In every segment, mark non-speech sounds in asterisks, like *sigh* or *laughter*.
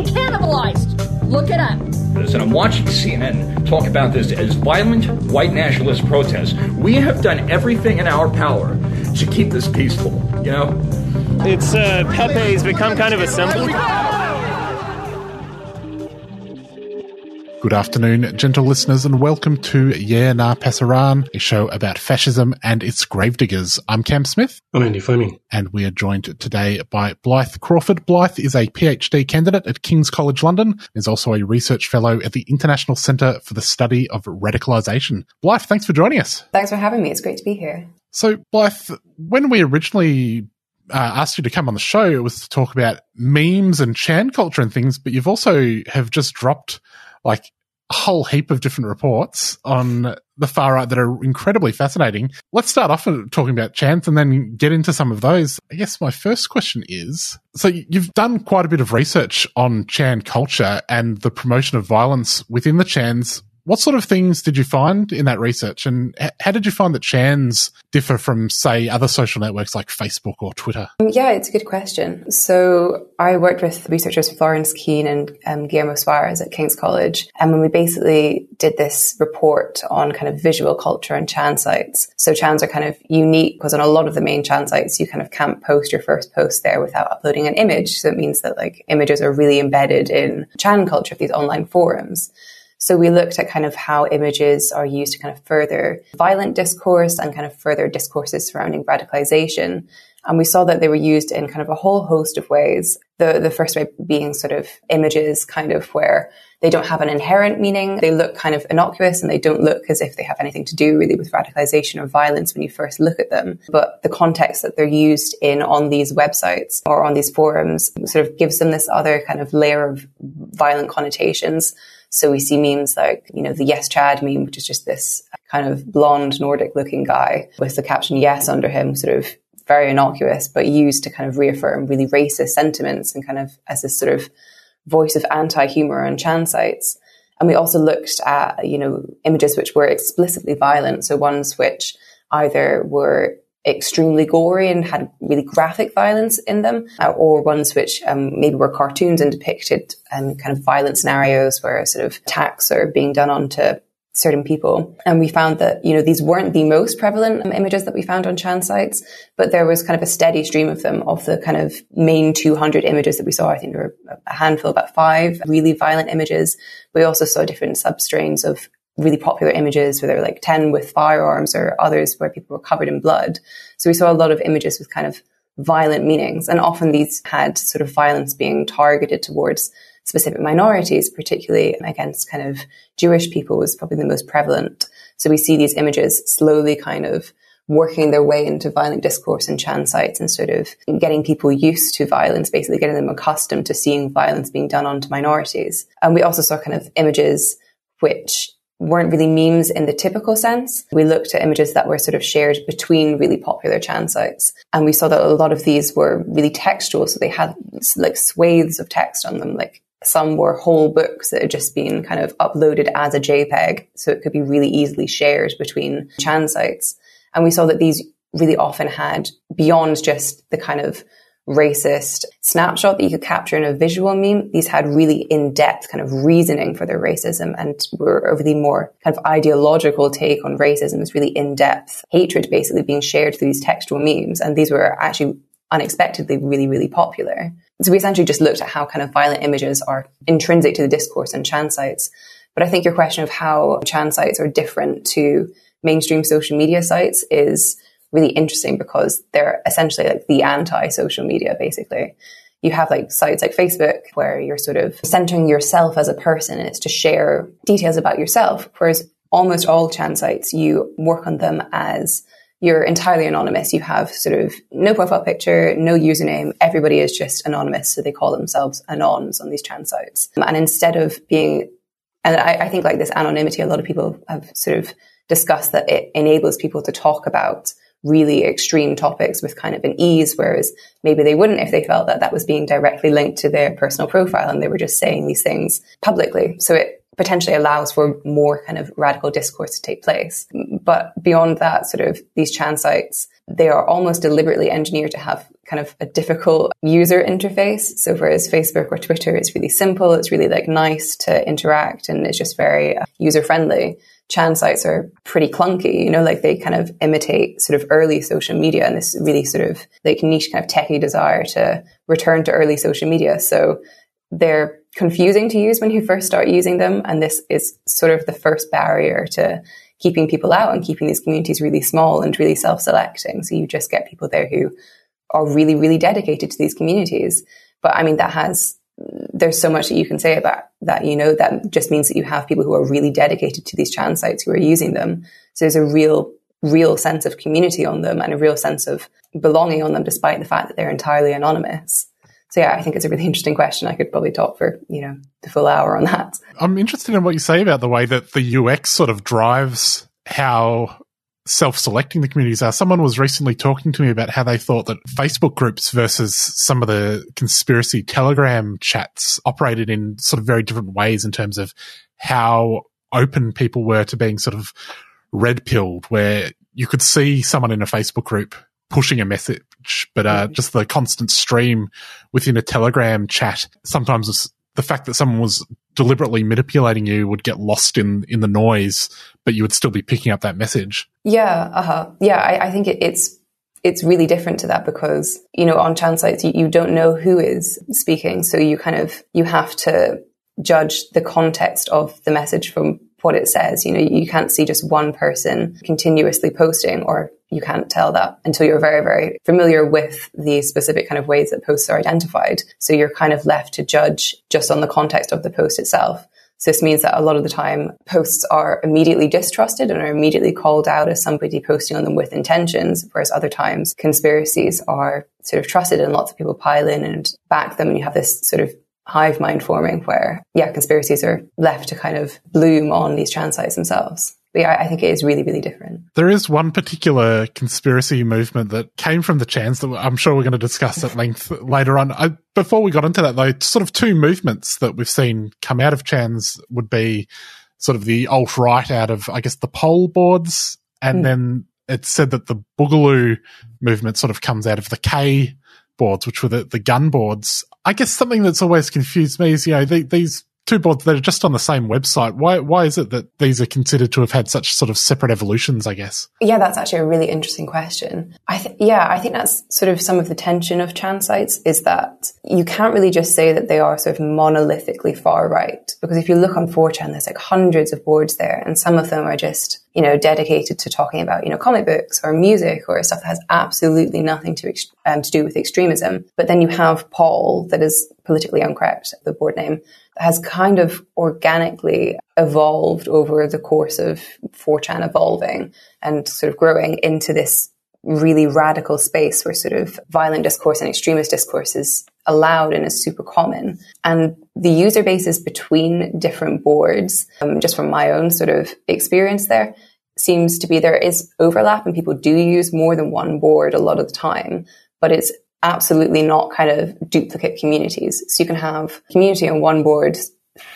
cannibalized. Look it up. this, and I'm watching CNN talk about this as violent white nationalist protests. We have done everything in our power to keep this peaceful, you know? It's uh, Pepe's become kind of a symbol. Good afternoon, gentle listeners, and welcome to Yeah Nah Pasaran, a show about fascism and its gravediggers. I'm Cam Smith, I'm Andy Fleming. and we are joined today by Blyth Crawford. Blyth is a PhD candidate at King's College London, and is also a research fellow at the International Centre for the Study of Radicalisation. Blyth, thanks for joining us. Thanks for having me. It's great to be here. So, Blyth, when we originally uh, asked you to come on the show, it was to talk about memes and Chan culture and things, but you've also have just dropped like a whole heap of different reports on the far right that are incredibly fascinating. Let's start off talking about Chans and then get into some of those. I guess my first question is, so you've done quite a bit of research on Chan culture and the promotion of violence within the Chans. What sort of things did you find in that research, and how did you find that Chans differ from, say, other social networks like Facebook or Twitter? Um, yeah, it's a good question. So I worked with researchers Florence Keen and um, Guillermo Suarez at King's College, and when we basically did this report on kind of visual culture and Chan sites. So Chans are kind of unique because on a lot of the main Chan sites, you kind of can't post your first post there without uploading an image. So it means that like images are really embedded in Chan culture, of these online forums. So we looked at kind of how images are used to kind of further violent discourse and kind of further discourses surrounding radicalization. And we saw that they were used in kind of a whole host of ways. The, the first way being sort of images kind of where they don't have an inherent meaning. They look kind of innocuous and they don't look as if they have anything to do really with radicalization or violence when you first look at them. But the context that they're used in on these websites or on these forums sort of gives them this other kind of layer of violent connotations. So we see memes like, you know, the Yes Chad meme, which is just this kind of blonde Nordic looking guy with the caption Yes under him, sort of very innocuous, but used to kind of reaffirm really racist sentiments and kind of as this sort of voice of anti-humor on Chan sites. And we also looked at, you know, images which were explicitly violent. So ones which either were extremely gory and had really graphic violence in them, uh, or ones which um, maybe were cartoons and depicted um, kind of violent scenarios where sort of attacks are being done onto certain people. And we found that, you know, these weren't the most prevalent um, images that we found on Chan sites, but there was kind of a steady stream of them of the kind of main 200 images that we saw. I think there were a handful, about five really violent images. We also saw different substrains of really popular images where there were like 10 with firearms or others where people were covered in blood. So we saw a lot of images with kind of violent meanings. And often these had sort of violence being targeted towards specific minorities, particularly against kind of Jewish people was probably the most prevalent. So we see these images slowly kind of working their way into violent discourse in Chan sites and sort of getting people used to violence, basically getting them accustomed to seeing violence being done onto minorities. And we also saw kind of images which weren't really memes in the typical sense. We looked at images that were sort of shared between really popular Chan sites. And we saw that a lot of these were really textual. So they had like swathes of text on them, like some were whole books that had just been kind of uploaded as a JPEG. So it could be really easily shared between Chan sites. And we saw that these really often had beyond just the kind of racist snapshot that you could capture in a visual meme. These had really in-depth kind of reasoning for their racism and were a really more kind of ideological take on racism. It's really in-depth hatred basically being shared through these textual memes. And these were actually unexpectedly really, really popular. So we essentially just looked at how kind of violent images are intrinsic to the discourse on Chan sites. But I think your question of how Chan sites are different to mainstream social media sites is really interesting because they're essentially like the anti social media, basically. you have like sites like Facebook where you're sort of centering yourself as a person and it's to share details about yourself. Whereas almost all Chan sites, you work on them as you're entirely anonymous. You have sort of no profile picture, no username. Everybody is just anonymous. So they call themselves anons on these Chan sites. And instead of being, and I, I think like this anonymity, a lot of people have sort of discussed that it enables people to talk about really extreme topics with kind of an ease, whereas maybe they wouldn't if they felt that that was being directly linked to their personal profile and they were just saying these things publicly. So it potentially allows for more kind of radical discourse to take place. But beyond that, sort of these Chan sites, they are almost deliberately engineered to have kind of a difficult user interface. So whereas Facebook or Twitter is really simple, it's really like nice to interact and it's just very uh, user friendly. Chan sites are pretty clunky, you know, like they kind of imitate sort of early social media and this really sort of like niche kind of techie desire to return to early social media. So they're confusing to use when you first start using them. And this is sort of the first barrier to keeping people out and keeping these communities really small and really self-selecting. So you just get people there who are really, really dedicated to these communities. But I mean, that has there's so much that you can say about that, you know, that just means that you have people who are really dedicated to these Chan sites who are using them. So there's a real, real sense of community on them and a real sense of belonging on them, despite the fact that they're entirely anonymous. So yeah, I think it's a really *laughs* interesting question. I could probably talk for, you know, the full hour on that. I'm interested in what you say about the way that the UX sort of drives how self-selecting the communities are. Someone was recently talking to me about how they thought that Facebook groups versus some of the conspiracy Telegram chats operated in sort of very different ways in terms of how open people were to being sort of red pilled, where you could see someone in a Facebook group pushing a message, but uh, mm-hmm. just the constant stream within a Telegram chat sometimes the fact that someone was deliberately manipulating you would get lost in in the noise, but you would still be picking up that message. Yeah, uh-huh. yeah. I, I think it, it's it's really different to that because you know on Chan sites you, you don't know who is speaking, so you kind of you have to judge the context of the message from what it says. You know, you can't see just one person continuously posting or you can't tell that until you're very, very familiar with the specific kind of ways that posts are identified. So you're kind of left to judge just on the context of the post itself. So this means that a lot of the time posts are immediately distrusted and are immediately called out as somebody posting on them with intentions, whereas other times conspiracies are sort of trusted and lots of people pile in and back them and you have this sort of hive mind forming where, yeah, conspiracies are left to kind of bloom on these Chan sites themselves. But yeah, I think it is really, really different. There is one particular conspiracy movement that came from the Chans that I'm sure we're going to discuss at length later on. I, before we got into that, though, sort of two movements that we've seen come out of Chans would be sort of the alt right out of, I guess, the pol boards, and mm. then it's said that the Boogaloo movement sort of comes out of the K boards, which were the, the gun boards. I guess something that's always confused me is, you know, the, these two boards that are just on the same website. Why why is it that these are considered to have had such sort of separate evolutions? I guess. Yeah, that's actually a really interesting question. I th- yeah, I think that's sort of some of the tension of Chan sites is that you can't really just say that they are sort of monolithically far right because if you look on 4chan, there's like hundreds of boards there, and some of them are just you know dedicated to talking about you know comic books or music or stuff that has absolutely nothing to ex- um, to do with extremism. But then you have pol, that is politically incorrect, the board name, has kind of organically evolved over the course of 4chan evolving and sort of growing into this really radical space where sort of violent discourse and extremist discourse is allowed and is super common. And the user bases between different boards, um, just from my own sort of experience there, seems to be there is overlap and people do use more than one board a lot of the time, but it's absolutely not kind of duplicate communities. So you can have community on one board,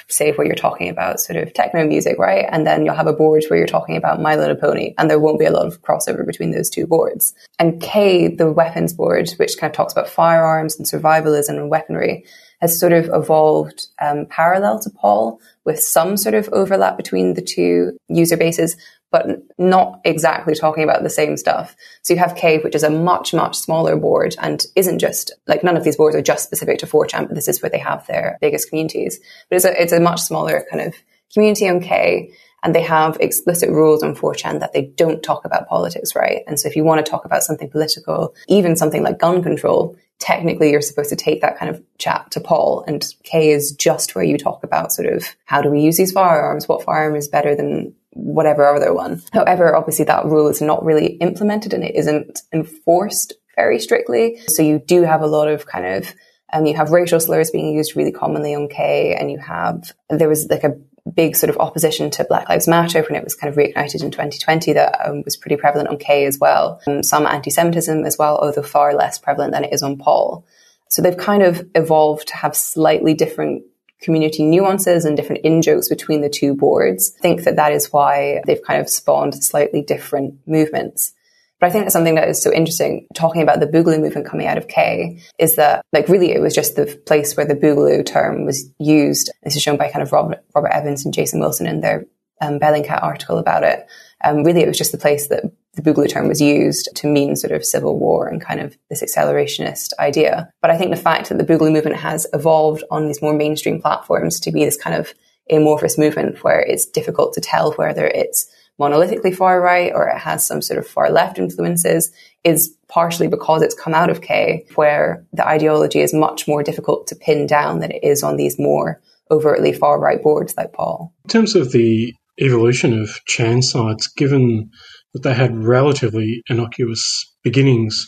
say where you're talking about sort of techno music, right? And then you'll have a board where you're talking about My Little Pony, and there won't be a lot of crossover between those two boards. And K, the weapons board, which kind of talks about firearms and survivalism and weaponry, has sort of evolved um, parallel to pol with some sort of overlap between the two user bases, but not exactly talking about the same stuff. So you have K, which is a much, much smaller board and isn't just like none of these boards are just specific to 4chan, but this is where they have their biggest communities. But it's a, it's a much smaller kind of community on K and they have explicit rules on 4chan that they don't talk about politics, right? And so if you want to talk about something political, even something like gun control, technically you're supposed to take that kind of chat to pol and K is just where you talk about sort of how do we use these firearms? What firearm is better than whatever other one? However, obviously that rule is not really implemented and it isn't enforced very strictly. So you do have a lot of kind of um, you have racial slurs being used really commonly on K, and you have there was like a big sort of opposition to Black Lives Matter when it was kind of reignited in 2020 that um, was pretty prevalent on K as well. Um, some anti-Semitism as well, although far less prevalent than it is on pol. So they've kind of evolved to have slightly different community nuances and different in jokes between the two boards. Think that that is why they've kind of spawned slightly different movements. But I think that's something that is so interesting talking about the Boogaloo movement coming out of K is that like really it was just the place where the Boogaloo term was used. This is shown by kind of Robert, Robert Evans and Jason Wilson in their um, Bellingcat article about it. Um, really it was just the place that the Boogaloo term was used to mean sort of civil war and kind of this accelerationist idea. But I think the fact that the Boogaloo movement has evolved on these more mainstream platforms to be this kind of amorphous movement where it's difficult to tell whether it's monolithically far right or it has some sort of far left influences is partially because it's come out of K, where the ideology is much more difficult to pin down than it is on these more overtly far right boards like pol. In terms of the evolution of Chan sites, given that they had relatively innocuous beginnings,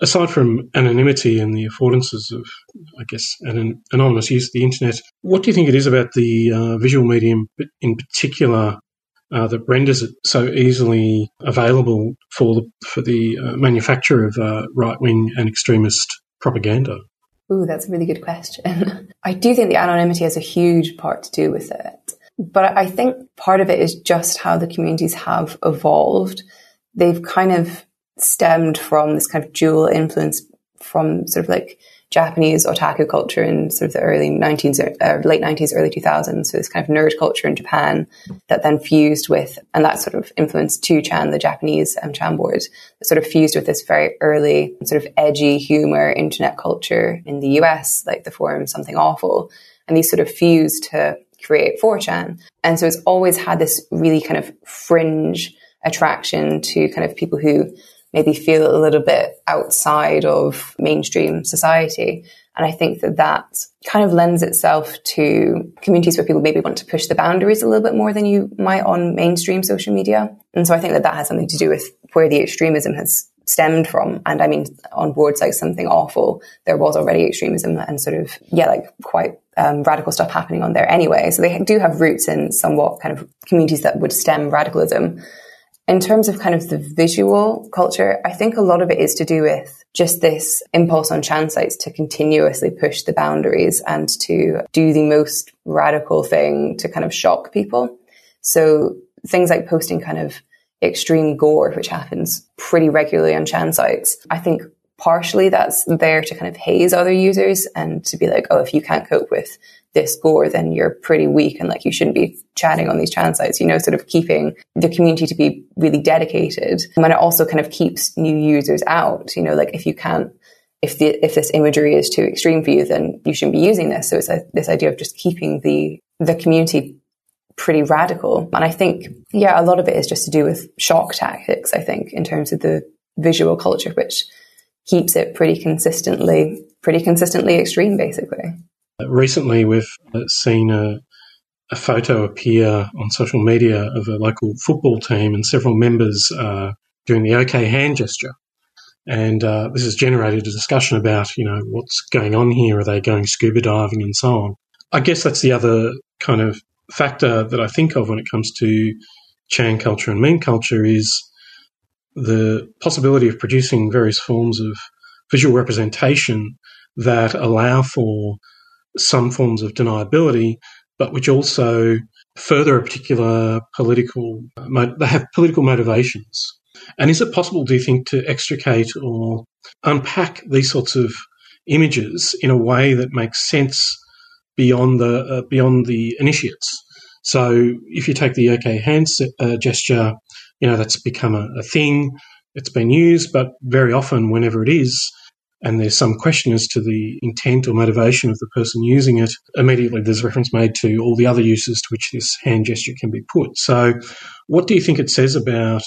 aside from anonymity and the affordances of, I guess, an anonymous use of the internet, what do you think it is about the uh, visual medium in particular uh, that renders it so easily available for the, for the uh, manufacture of uh, right wing and extremist propaganda? Ooh, that's a really good question. *laughs* I do think the anonymity has a huge part to do with it. But I think part of it is just how the communities have evolved. They've kind of stemmed from this kind of dual influence from sort of like Japanese otaku culture in sort of the early 19s, uh, late 90s, early 2000s. So this kind of nerd culture in Japan that then fused with, and that sort of influenced 2chan, the Japanese um, chan board, that sort of fused with this very early sort of edgy humor internet culture in the US, like the forum Something Awful. And these sort of fused to create 4chan. And so it's always had this really kind of fringe attraction to kind of people who maybe feel a little bit outside of mainstream society. And I think that that kind of lends itself to communities where people maybe want to push the boundaries a little bit more than you might on mainstream social media. And so I think that that has something to do with where the extremism has stemmed from. And I mean, on boards like something awful, there was already extremism and sort of, yeah, like quite um, radical stuff happening on there anyway. So they do have roots in somewhat kind of communities that would stem radicalism in terms of kind of the visual culture, I think a lot of it is to do with just this impulse on chan sites to continuously push the boundaries and to do the most radical thing to kind of shock people. So things like posting kind of extreme gore, which happens pretty regularly on chan sites. I think partially that's there to kind of haze other users and to be like, oh, if you can't cope with this gore, then you're pretty weak and like you shouldn't be chatting on these chan sites, you know, sort of keeping the community to be really dedicated. And it also kind of keeps new users out, you know, like if you can't, if the, if this imagery is too extreme for you, then you shouldn't be using this. So it's a, this idea of just keeping the, the community pretty radical. And I think, yeah, a lot of it is just to do with shock tactics, I think, in terms of the visual culture, which keeps it pretty consistently, pretty consistently extreme, basically. Recently, we've seen a, a, photo appear on social media of a local football team and several members uh, doing the OK hand gesture. And uh, this has generated a discussion about, you know, what's going on here? Are they going scuba diving and so on? I guess that's the other kind of factor that I think of when it comes to Chan culture and meme culture is the possibility of producing various forms of visual representation that allow for some forms of deniability, but which also further a particular political, they have political motivations. And is it possible, do you think, to extricate or unpack these sorts of images in a way that makes sense beyond the uh, beyond the initiates? So, if you take the OK hand uh, gesture, you know that's become a, a thing. It's been used, but very often, whenever it is, and there's some question as to the intent or motivation of the person using it, immediately there's reference made to all the other uses to which this hand gesture can be put. So, what do you think it says about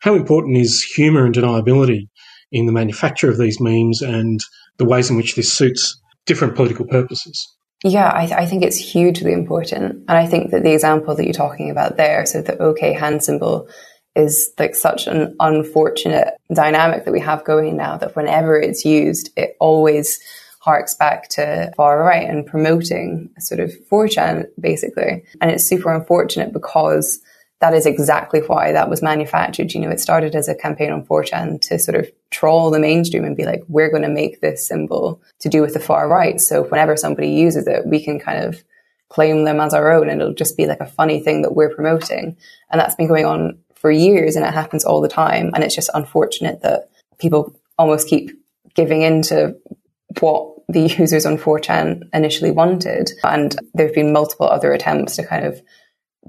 how important is humour and deniability in the manufacture of these memes and the ways in which this suits different political purposes. Yeah, I, th- I, think it's hugely important. And I think that the example that you're talking about there, so the OK hand symbol, is like such an unfortunate dynamic that we have going now that whenever it's used, it always harks back to far right and promoting sort of 4chan basically. And it's super unfortunate because that is exactly why that was manufactured. You know, it started as a campaign on 4chan to sort of troll the mainstream and be like, we're going to make this symbol to do with the far right. So whenever somebody uses it, we can kind of claim them as our own and it'll just be like a funny thing that we're promoting. And that's been going on for years and it happens all the time. And it's just unfortunate that people almost keep giving in to what the *laughs* users on 4chan initially wanted. And there have been multiple other attempts to kind of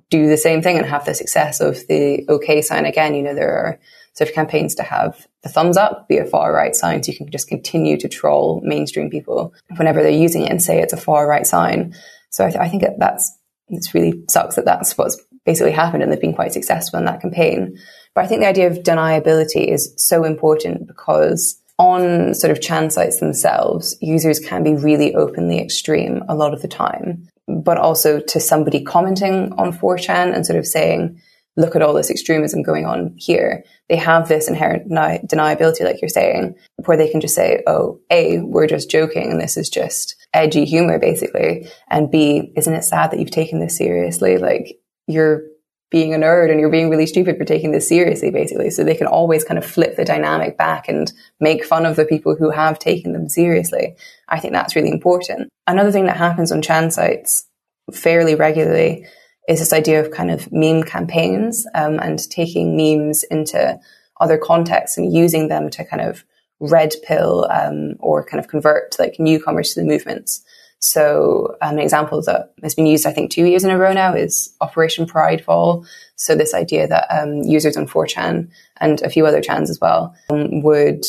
do the same thing and have the success of the OK sign again. You know, there are sort of campaigns to have the thumbs up be a far right sign so you can just continue to troll mainstream people whenever they're using it and say it's a far right sign. So I, th- I think that's, it's really sucks that that's what's basically happened and they've been quite successful in that campaign. But I think the idea of deniability is so important because on sort of Chan sites themselves, users can be really openly extreme a lot of the time but also to somebody commenting on 4chan and sort of saying, look at all this extremism going on here. They have this inherent deniability, like you're saying, where they can just say, oh, A, we're just joking and this is just edgy humor, basically. And B, isn't it sad that you've taken this seriously? Like, you're being a nerd and you're being really stupid for taking this seriously, basically. So they can always kind of flip the dynamic back and make fun of the people who have taken them seriously. I think that's really important. Another thing that happens on Chan sites fairly regularly is this idea of kind of meme campaigns um, and taking memes into other contexts and using them to kind of red pill um, or kind of convert like newcomers to the movements. So um, an example that has been used, I think, two years in a row now is Operation Pridefall. So this idea that um, users on 4chan and a few other chans as well um, would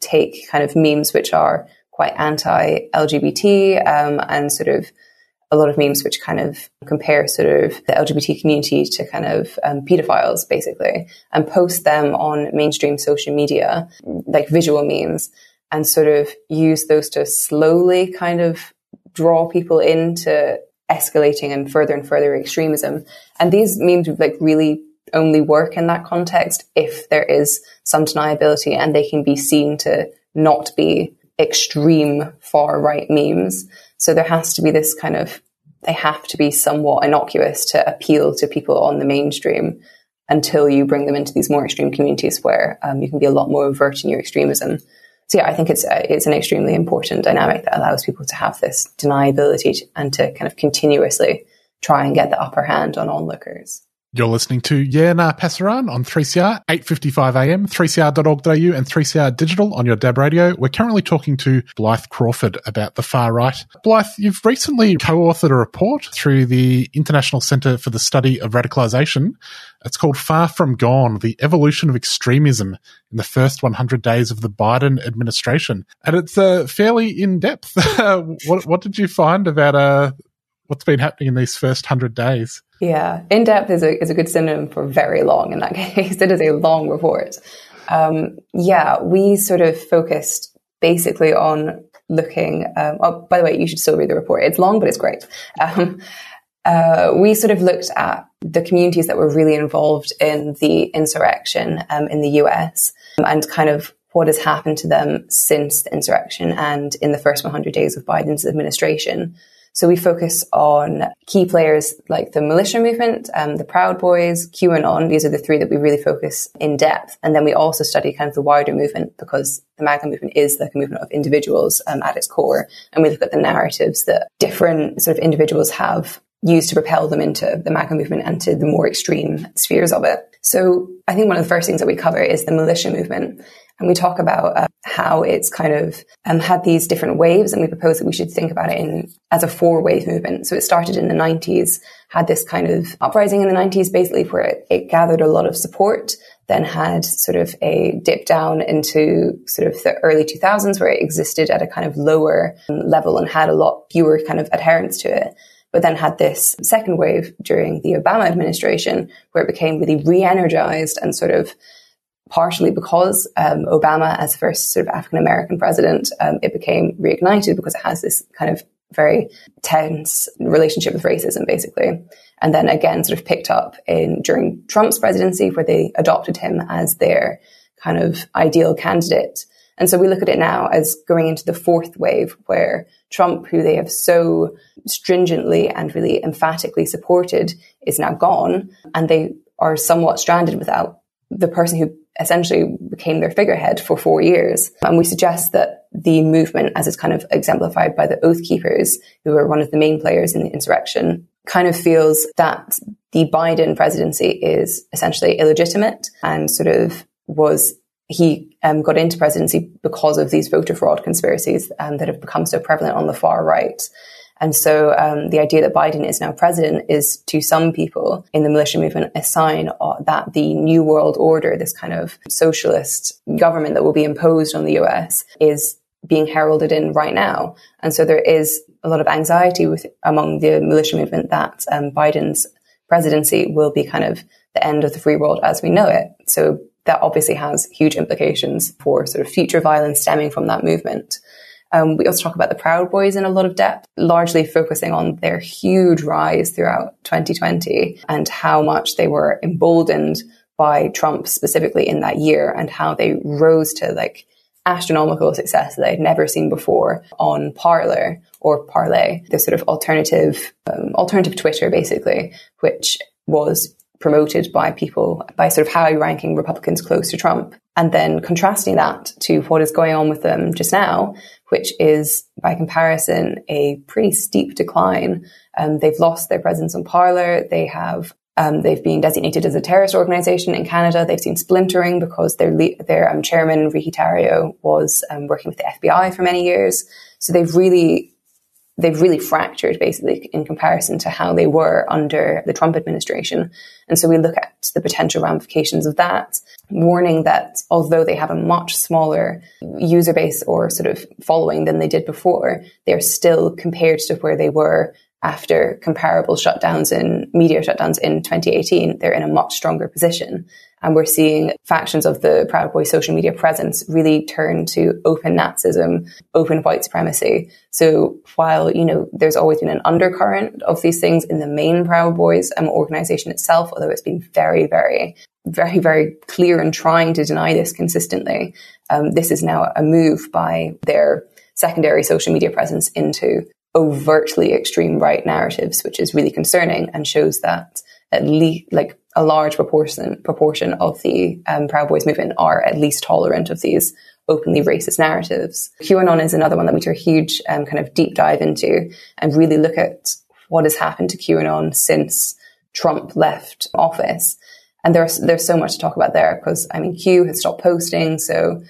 take kind of memes which are quite anti-LGBT um, and sort of a lot of memes which kind of compare sort of the LGBT community to kind of um, pedophiles, basically, and post them on mainstream social media, like visual memes, and sort of use those to slowly kind of draw people into escalating and further and further extremism. And these memes like really only work in that context if there is some deniability and they can be seen to not be extreme far right memes. So there has to be this kind of, they have to be somewhat innocuous to appeal to people on the mainstream until you bring them into these more extreme communities where um, you can be a lot more overt in your extremism so yeah, I think it's uh, it's an extremely important dynamic that allows people to have this deniability and to kind of continuously try and get the upper hand on onlookers. You're listening to Yeah Nah Pasaran on 3CR, 8.55am, 3cr.org.au and 3CR Digital on your DAB radio. We're currently talking to Blyth Crawford about the far right. Blyth, you've recently co-authored a report through the International Centre for the Study of Radicalisation. It's called Far From Gone, The Evolution of Extremism in the First 100 Days of the Biden Administration. And it's uh, fairly in-depth. *laughs* what, what did you find about uh, what's been happening in these first 100 days? Yeah, in depth is a, is a good synonym for very long in that *laughs* case. it is a long report. Um, yeah, we sort of focused basically on looking. Um, oh, by the way, you should still read the report. It's long, but it's great. Um, uh, we sort of looked at the communities that were really involved in the insurrection um, in the US and kind of what has happened to them since the insurrection and in the first 100 days of Biden's administration. So we focus on key players like the militia movement, um, the Proud Boys, QAnon. These are the three that we really focus in depth. And then we also study kind of the wider movement because the MAGA movement is like a movement of individuals um, at its core. And we look at the narratives that different sort of individuals have used to propel them into the MAGA movement and to the more extreme spheres of it. So I think one of the first things that we cover is the militia movement. And we talk about uh, how it's kind of um, had these different waves, and we propose that we should think about it in as a four wave movement. So it started in the 90s, had this kind of uprising in the 90s, basically where it, it gathered a lot of support, then had sort of a dip down into sort of the early 2000s where it existed at a kind of lower level and had a lot fewer kind of adherents to it but then had this second wave during the Obama administration where it became really re energized and sort of partially because um, Obama, as the first sort of African American president, um, it became reignited because it has this kind of very tense relationship with racism, basically. And then again, sort of picked up in during Trump's presidency, where they adopted him as their kind of ideal candidate. And so we look at it now as going into the fourth wave, where Trump, who they have so stringently and really emphatically supported, is now gone, and they are somewhat stranded without the person who essentially became their figurehead for four years. And we suggest that the movement, as is kind of exemplified by the Oath Keepers, who were one of the main players in the insurrection, kind of feels that the Biden presidency is essentially illegitimate and sort of was he um, got into presidency because of these voter fraud conspiracies um, that have become so prevalent on the far right. And so um, the idea that Biden is now president is to some people in the militia movement a sign that the new world order, this kind of socialist government that will be imposed on the US is being heralded in right now. And so there is a lot of anxiety with among the militia movement that um, Biden's presidency will be kind of the end of the free world as we know it. So that obviously has huge implications for sort of future violence stemming from that movement. Um, we also talk about the Proud Boys in a lot of depth, largely focusing on their huge rise throughout 2020 and how much they were emboldened by Trump specifically in that year and how they rose to like astronomical success that I'd never seen before on Parler or Parlay, this sort of alternative, um, alternative Twitter basically, which was promoted by people, by sort of high ranking Republicans close to Trump. And then contrasting that to what is going on with them just now, which is by comparison a pretty steep decline. Um, they've lost their presence on Parler. They have um, they've been designated as a terrorist organization in Canada. They've seen splintering because their their um, chairman Ricky Tarrio was um, working with the FBI for many years. So they've really they've really fractured basically in comparison to how they were under the Trump administration. And so we look at the potential ramifications of that, warning that although they have a much smaller user base or sort of following than they did before, they're still compared to where they were after comparable shutdowns in media shutdowns in 2018, they're in a much stronger position. And we're seeing factions of the Proud Boys social media presence really turn to open Nazism, open white supremacy. So while, you know, there's always been an undercurrent of these things in the main Proud Boys um, organization itself, although it's been very, very, very, very clear in trying to deny this consistently. Um, this is now a move by their secondary social media presence into overtly extreme right narratives, which is really concerning and shows that at least like a large proportion proportion of the um, Proud Boys movement are at least tolerant of these openly racist narratives. QAnon is another one that we do a huge um, kind of deep dive into and really look at what has happened to QAnon since Trump left office. And there's there's so much to talk about there because I mean Q has stopped posting, so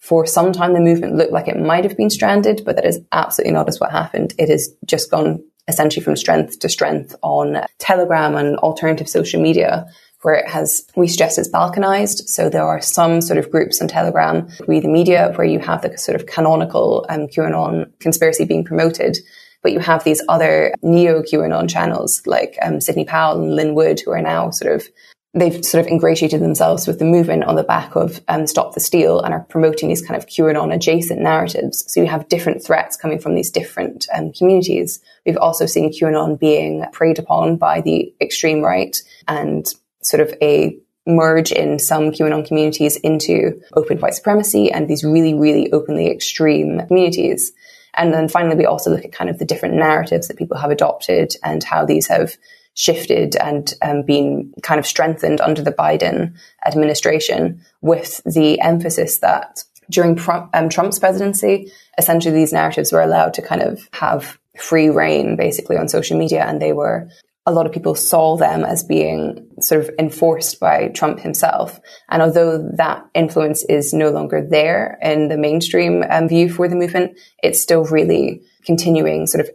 for some time the movement looked like it might have been stranded, but that is absolutely not as what happened. It has just gone essentially from strength to strength on Telegram and alternative social media where it has, we suggest it's balkanized. So there are some sort of groups on Telegram, we the media, where you have the sort of canonical um, QAnon conspiracy being promoted. But you have these other neo QAnon channels like um, Sidney Powell and Lin Wood, who are now sort of they've sort of ingratiated themselves with the movement on the back of um, Stop the Steal and are promoting these kind of QAnon adjacent narratives. So you have different threats coming from these different um, communities. We've also seen QAnon being preyed upon by the extreme right and sort of a merge in some QAnon communities into open white supremacy and these really, really openly extreme communities. And then finally, we also look at kind of the different narratives that people have adopted and how these have shifted and um, been kind of strengthened under the Biden administration with the emphasis that during um, Trump's presidency, essentially these narratives were allowed to kind of have free reign basically on social media and they were a lot of people saw them as being sort of enforced by Trump himself. And although that influence is no longer there in the mainstream um, view for the movement, it's still really continuing sort of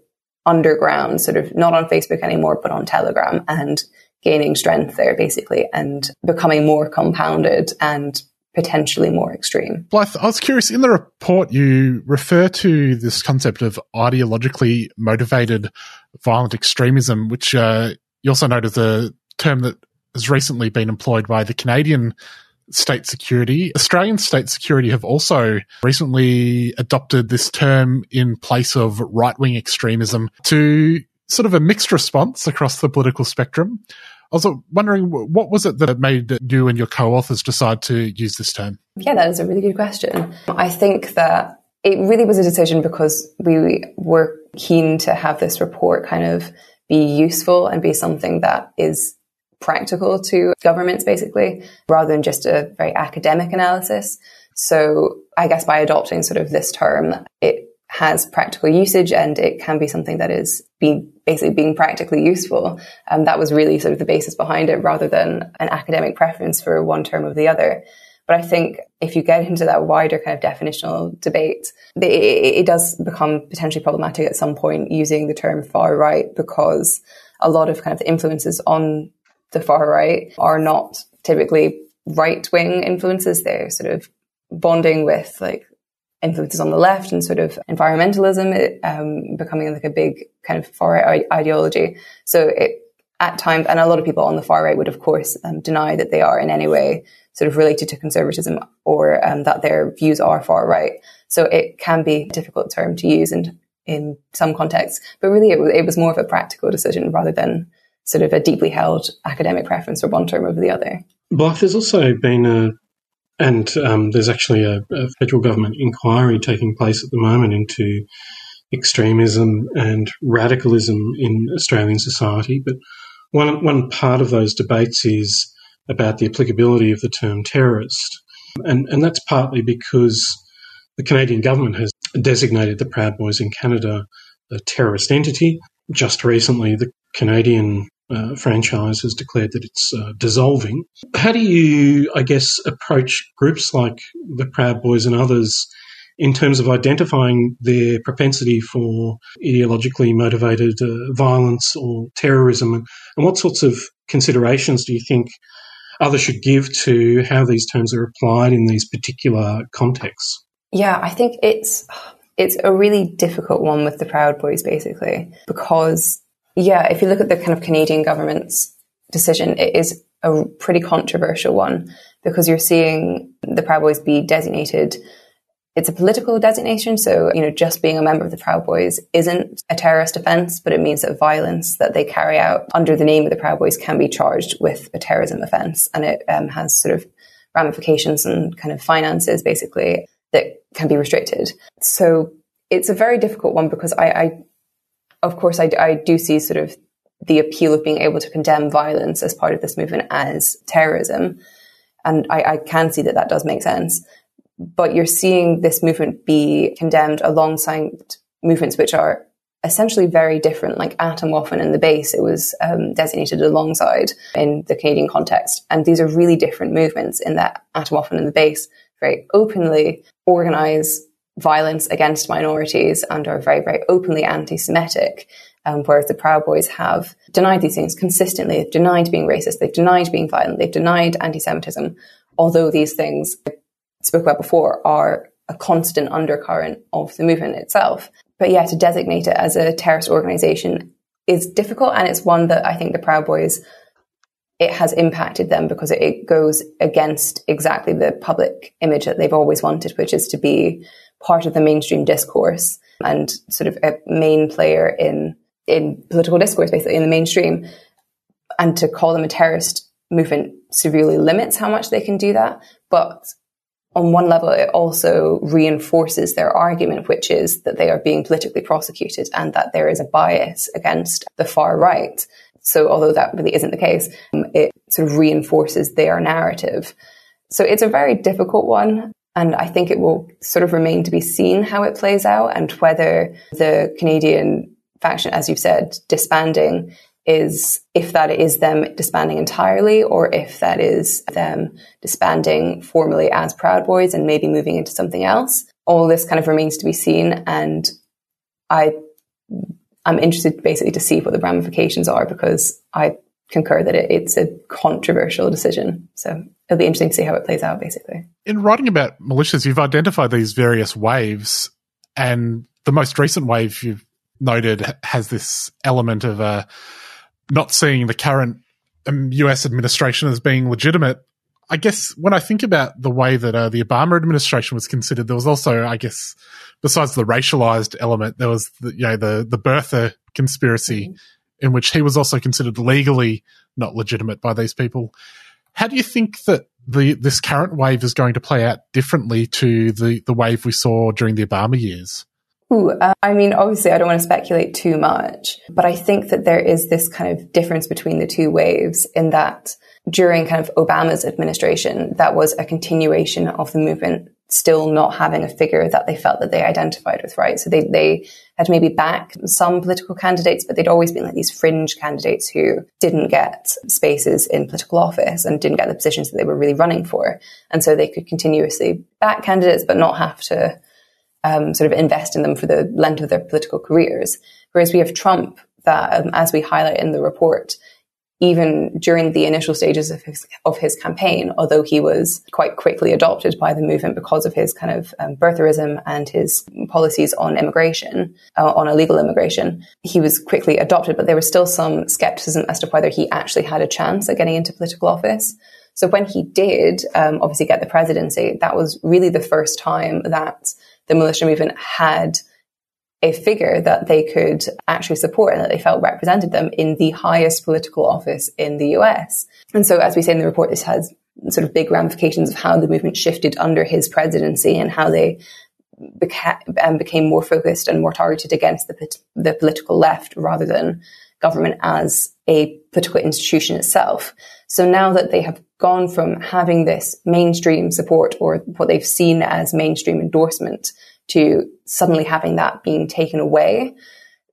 underground, sort of not on Facebook anymore, but on Telegram and gaining strength there basically and becoming more compounded and potentially more extreme. Blyth, I was curious in the report, you refer to this concept of ideologically motivated violent extremism, which uh, you also note as a term that has recently been employed by the Canadian state security. Australian state security have also recently adopted this term in place of right wing extremism to sort of a mixed response across the political spectrum. I was wondering, what was it that made you and your co-authors decide to use this term? Yeah, that is a really good question. I think that it really was a decision because we were keen to have this report kind of be useful and be something that is practical to governments, basically, rather than just a very academic analysis. So I guess by adopting sort of this term, it has practical usage and it can be something that is being basically being practically useful. And um, that was really sort of the basis behind it rather than an academic preference for one term or the other. But I think if you get into that wider kind of definitional debate, it, it does become potentially problematic at some point using the term far right because a lot of kind of influences on the far right are not typically right wing influences. They're sort of bonding with like influences on the left and sort of environmentalism um, becoming like a big kind of far right ideology. So it, at times, and a lot of people on the far right would, of course, um, deny that they are in any way sort of related to conservatism or um, that their views are far right. So it can be a difficult term to use in, in some contexts, but really it, it was more of a practical decision rather than sort of a deeply held academic preference for one term over the other. Blyth, there's also been a, and um, there's actually a, a, federal government inquiry taking place at the moment into extremism and radicalism in Australian society. But one one part of those debates is about the applicability of the term terrorist, and and that's partly because the Canadian government has designated the Proud Boys in Canada a terrorist entity. Just recently, the Canadian uh, franchise has declared that it's uh, dissolving. How do you, I guess, approach groups like the Proud Boys and others in terms of identifying their propensity for ideologically motivated uh, violence or terrorism? And, what sorts of considerations do you think others should give to how these terms are applied in these particular contexts? Yeah, I think it's it's a really difficult one with the Proud Boys, basically, because yeah, if you look at the kind of Canadian government's decision, it is a pretty controversial one because you're seeing the Proud Boys be designated. It's a political designation, so you know, just being a member of the Proud Boys isn't a terrorist offence, but it means that violence that they carry out under the name of the Proud Boys can be charged with a terrorism offence, and it um, has sort of ramifications and kind of finances, basically, that can be restricted. So it's a very difficult one because I, I of course, I, I do see sort of the appeal of being able to condemn violence as part of this movement as terrorism. And I, I, can see that that does make sense. But you're seeing this movement be condemned alongside movements which are essentially very different, like Atomwaffen and the base, it was um, designated alongside in the Canadian context. And these are really different movements in that Atomwaffen and the base very openly organize violence against minorities and are very, very openly anti-Semitic. Um, whereas the Proud Boys have denied these things consistently. They've denied being racist. They've denied being violent. They've denied anti-Semitism. Although these things I spoke about before are a constant undercurrent of the movement itself. But yeah, to designate it as a terrorist organization is difficult. And it's one that I think the Proud Boys, it has impacted them because it goes against exactly the public image that they've always wanted, which is to be part of the mainstream discourse and sort of a main player in in political discourse, basically in the mainstream. And to call them a terrorist movement severely limits how much they can do that. But on one level, it also reinforces their argument, which is that they are being politically prosecuted and that there is a bias against the far right. So although that really isn't the case, it sort of reinforces their narrative. So it's a very difficult one. And I think it will sort of remain to be seen how it plays out and whether the Canadian faction, as you've said, disbanding is if that is them disbanding entirely or if that is them disbanding formally as Proud Boys and maybe moving into something else. All this kind of remains to be seen. And I, I'm interested basically to see what the ramifications are because I concur that it, it's a controversial decision. So it'll be interesting to see how it plays out, basically. In writing about militias, you've identified these various waves, and the most recent wave you've noted has this element of uh, not seeing the current US um, administration as being legitimate. I guess when I think about the way that uh, the Obama administration was considered, there was also, I guess, besides the racialized element, there was the, you know the the birther conspiracy, mm-hmm. In which he was also considered legally not legitimate by these people. How do you think that the this current wave is going to play out differently to the the wave we saw during the Obama years? Ooh, uh, I mean, obviously, I don't want to speculate too much, but I think that there is this kind of difference between the two waves in that during kind of Obama's administration, that was a continuation of the movement still not having a figure that they felt that they identified with, right? So they, they had maybe backed some political candidates, but they'd always been like these fringe candidates who didn't get spaces in political office and didn't get the positions that they were really running for. And so they could continuously back candidates, but not have to um, sort of invest in them for the length of their political careers. Whereas we have Trump that, um, as we highlight in the report, even during the initial stages of his, of his campaign, although he was quite quickly adopted by the movement because of his kind of um, birtherism and his policies on immigration, uh, on illegal immigration, he was quickly adopted, but there was still some skepticism as to whether he actually had a chance at getting into political office. So when he did um, obviously get the presidency, that was really the first time that the militia movement had a figure that they could actually support and that they felt represented them in the highest political office in the US. And so, as we say in the report, this has sort of big ramifications of how the movement shifted under his presidency and how they beca- um, became more focused and more targeted against the, the political left rather than government as a political institution itself. So now that they have gone from having this mainstream support or what they've seen as mainstream endorsement to suddenly having that being taken away.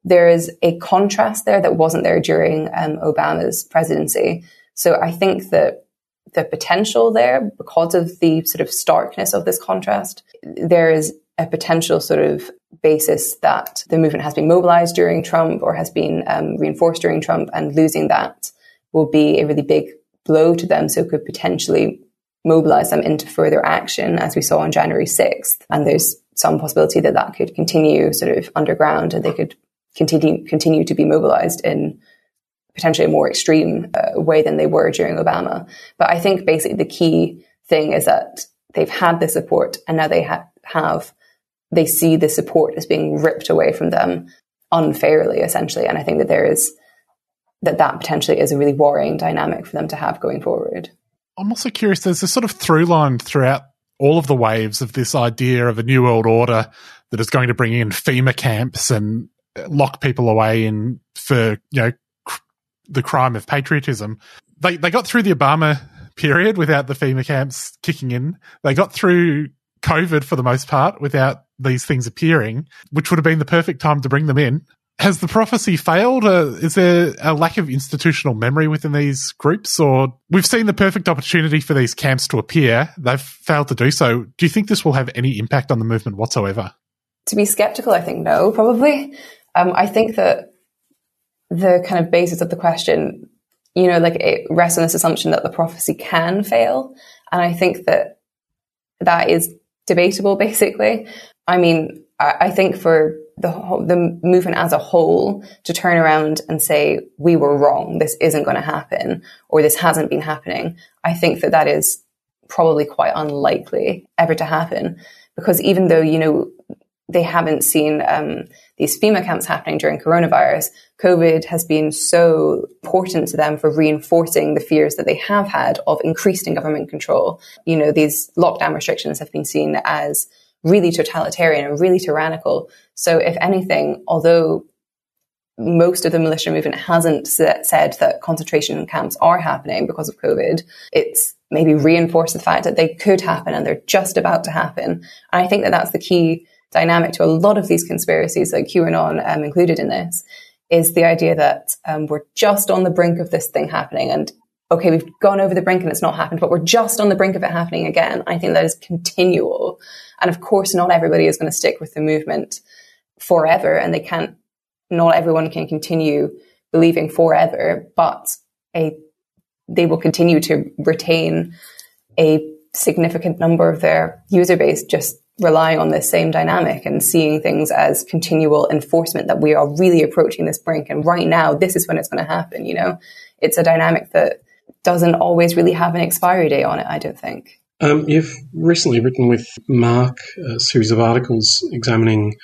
There is a contrast there that wasn't there during um, Obama's presidency. So I think that the potential there, because of the sort of starkness of this contrast, there is a potential sort of basis that the movement has been mobilized during Trump or has been um, reinforced during Trump, and losing that will be a really big blow to them. So it could potentially mobilize them into further action, as we saw on January 6th. And there's some possibility that that could continue sort of underground and they could continue continue to be mobilized in potentially a more extreme uh, way than they were during Obama. But I think basically the key thing is that they've had the support and now they ha- have they see the support as being ripped away from them unfairly essentially and I think that there is that that potentially is a really worrying dynamic for them to have going forward. I'm also curious there's a sort of through line throughout all of the waves of this idea of a new world order that is going to bring in FEMA camps and lock people away in for you know cr- the crime of patriotism. They they got through the Obama period without the FEMA camps kicking in. They got through COVID for the most part without these things appearing, which would have been the perfect time to bring them in has the prophecy failed? Uh, is there a lack of institutional memory within these groups? Or we've seen the perfect opportunity for these camps to appear. They've failed to do so. Do you think this will have any impact on the movement whatsoever? To be skeptical, I think no, probably. Um, I think that the kind of basis of the question, you know, like it rests on this assumption that the prophecy can fail. And I think that that is debatable, *laughs* basically. I mean, I, I think for the the movement as a whole to turn around and say we were wrong, this isn't going to happen, or this hasn't been happening. I think that that is probably quite unlikely ever to happen because even though you know they haven't seen um, these FEMA camps happening during coronavirus, COVID has been so important to them for reinforcing the fears that they have had of increasing government control. You know, these lockdown restrictions have been seen as really totalitarian and really tyrannical. So if anything, although most of the militia movement hasn't said that concentration camps are happening because of COVID. It's maybe reinforced the fact that they could happen and they're just about to happen. And I think that that's the key dynamic to a lot of these conspiracies, like QAnon um, included in this, is the idea that um, we're just on the brink of this thing happening. And okay, we've gone over the brink and it's not happened, but we're just on the brink of it happening again. I think that is continual. And of course, not everybody is going to stick with the movement forever and they can't, not everyone can continue believing forever, but a, they will continue to retain a significant number of their user base just relying on this same dynamic and seeing things as continual enforcement that we are really approaching this brink. And right now, this is when it's going to happen. You know, it's a dynamic that doesn't always really have an expiry date on it, I don't think. Um, you've recently written with Mark a series of articles examining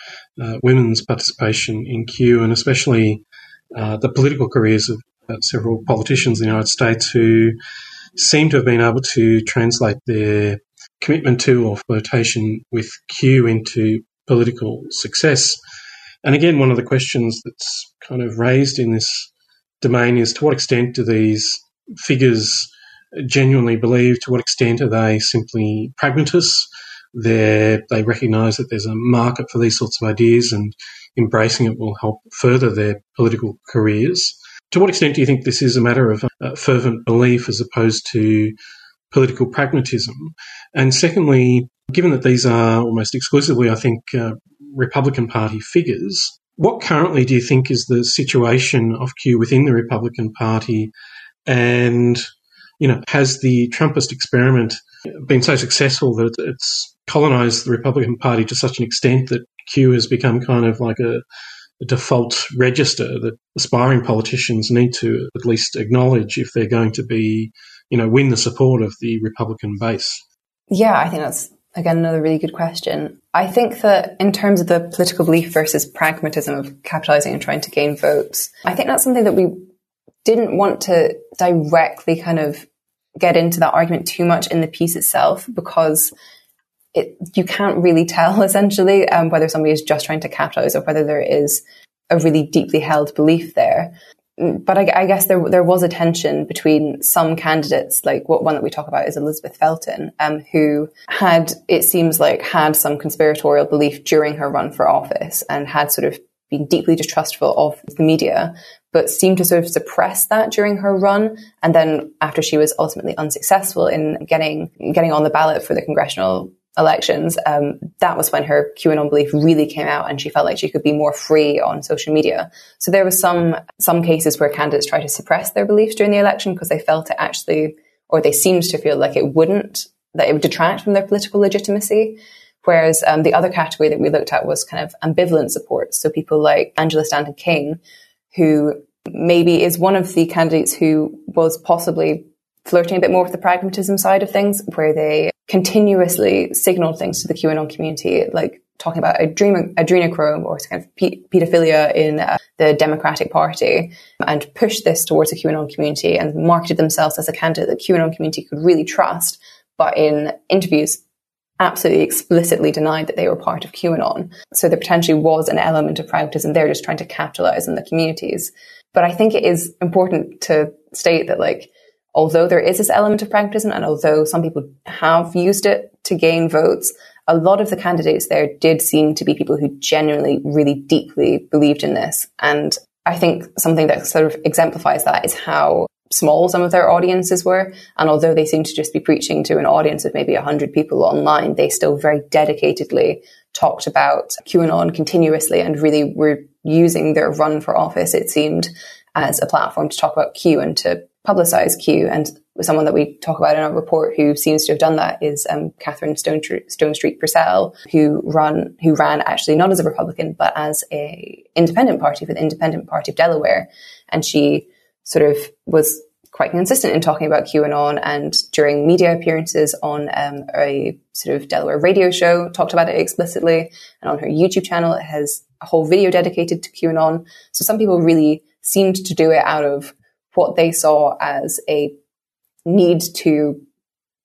uh, women's participation in Q and especially uh, the political careers of uh, several politicians in the United States who seem to have been able to translate their commitment to or flirtation with Q into political success. And again, one of the questions that's kind of raised in this domain is to what extent do these figures genuinely believe? To what extent are they simply pragmatists? They're, they recognise that there's a market for these sorts of ideas and embracing it will help further their political careers. To what extent do you think this is a matter of uh, fervent belief as opposed to political pragmatism? And secondly, given that these are almost exclusively, I think, uh, Republican Party figures, what currently do you think is the situation of Q within the Republican Party? And, you know, has the Trumpist experiment been so successful that it's colonized the Republican Party to such an extent that Q has become kind of like a, a default register that aspiring politicians need to at least acknowledge if they're going to be, you know, win the support of the Republican base? Yeah, I think that's again another really good question. I think that in terms of the political belief versus pragmatism of capitalizing and trying to gain votes, I think that's something that we didn't want to directly kind of get into that argument too much in the piece itself because it, you can't really tell *laughs* essentially um, whether somebody is just trying to capitalize or whether there is a really deeply held belief there. But I, I, guess there there was a tension between some candidates, like what one that we talk about is Elizabeth Felton, um, who had it seems like had some conspiratorial belief during her run for office and had sort of been deeply distrustful of the media, but seemed to sort of suppress that during her run. And then after she was ultimately unsuccessful in getting getting on the ballot for the congressional elections, um, that was when her QAnon belief really came out, and she felt like she could be more free on social media. So there was some some cases where candidates tried to suppress their beliefs during the election because they felt it actually, or they seemed to feel like it wouldn't, that it would detract from their political legitimacy. Whereas um, the other category that we looked at was kind of ambivalent support. So people like Angela Stanton King, who maybe is one of the candidates who was possibly flirting a bit more with the pragmatism side of things, where they continuously signaled things to the QAnon community, like talking about adrenochrome or kind of pedophilia in uh, the Democratic Party, and pushed this towards the QAnon community and marketed themselves as a candidate that QAnon community could really trust. But in interviews, absolutely explicitly denied that they were part of QAnon. So there potentially was an element of pragmatism there, just trying to capitalize on the communities. But I think it is important to state that, like, although there is this element of pragmatism and although some people have used it to gain votes, a lot of the candidates there did seem to be people who genuinely, really deeply believed in this. And I think something that sort of exemplifies that is how small some of their audiences were. And although they seemed to just be preaching to an audience of maybe 100 people online, they still very dedicatedly talked about QAnon continuously and really were using their run for office, it seemed, as a platform to talk about Q and to publicize Q. And someone that we talk about in our report who seems to have done that is um, Catherine Stone, Stone Street Purcell, who run who ran actually not as a Republican but as a independent party for the Independent Party of Delaware, and she sort of was quite consistent in talking about QAnon and during media appearances on um, a sort of Delaware radio show, talked about it explicitly. And on her YouTube channel, it has a whole video dedicated to QAnon. So some people really seemed to do it out of what they saw as a need to